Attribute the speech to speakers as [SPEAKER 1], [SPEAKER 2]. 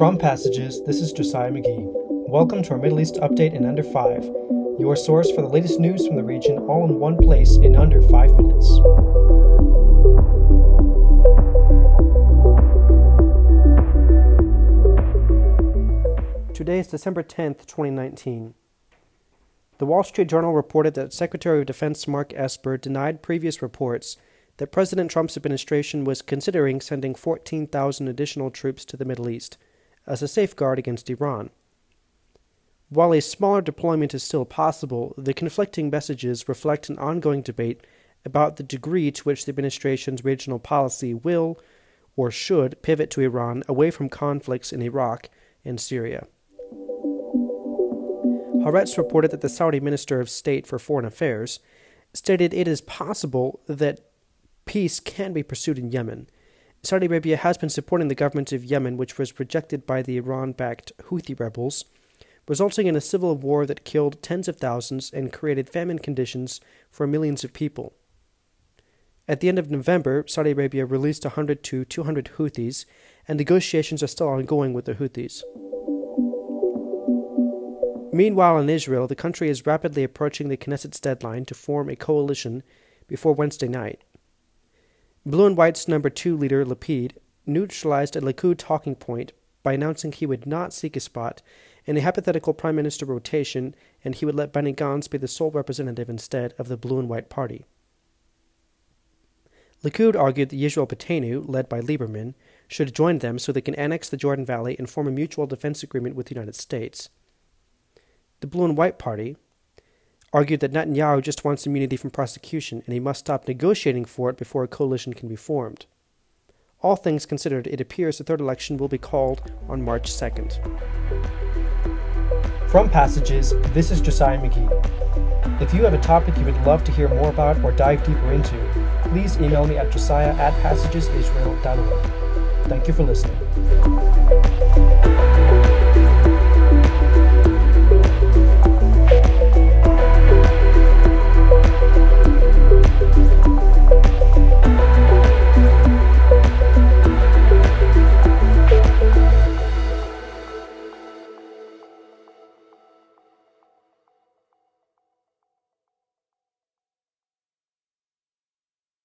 [SPEAKER 1] From Passages, this is Josiah McGee. Welcome to our Middle East update in under 5, your source for the latest news from the region all in one place in under 5 minutes. Today is December 10th, 2019. The Wall Street Journal reported that Secretary of Defense Mark Esper denied previous reports that President Trump's administration was considering sending 14,000 additional troops to the Middle East as a safeguard against Iran. While a smaller deployment is still possible, the conflicting messages reflect an ongoing debate about the degree to which the administration's regional policy will or should pivot to Iran away from conflicts in Iraq and Syria. Haaretz reported that the Saudi Minister of State for Foreign Affairs stated it is possible that peace can be pursued in Yemen. Saudi Arabia has been supporting the government of Yemen, which was rejected by the Iran backed Houthi rebels, resulting in a civil war that killed tens of thousands and created famine conditions for millions of people. At the end of November, Saudi Arabia released 100 to 200 Houthis, and negotiations are still ongoing with the Houthis. Meanwhile, in Israel, the country is rapidly approaching the Knesset's deadline to form a coalition before Wednesday night. Blue and White's number two leader, Lapid, neutralized a Likud talking point by announcing he would not seek a spot in a hypothetical prime minister rotation and he would let Benny Gantz be the sole representative instead of the Blue and White Party. Likud argued that Yisrael Beiteinu, led by Lieberman, should join them so they can annex the Jordan Valley and form a mutual defense agreement with the United States. The Blue and White Party argued that Netanyahu just wants immunity from prosecution and he must stop negotiating for it before a coalition can be formed. All things considered, it appears the third election will be called on March 2nd. From Passages, this is Josiah McGee. If you have a topic you would love to hear more about or dive deeper into, please email me at josiah at passagesisrael.org. Thank you for listening.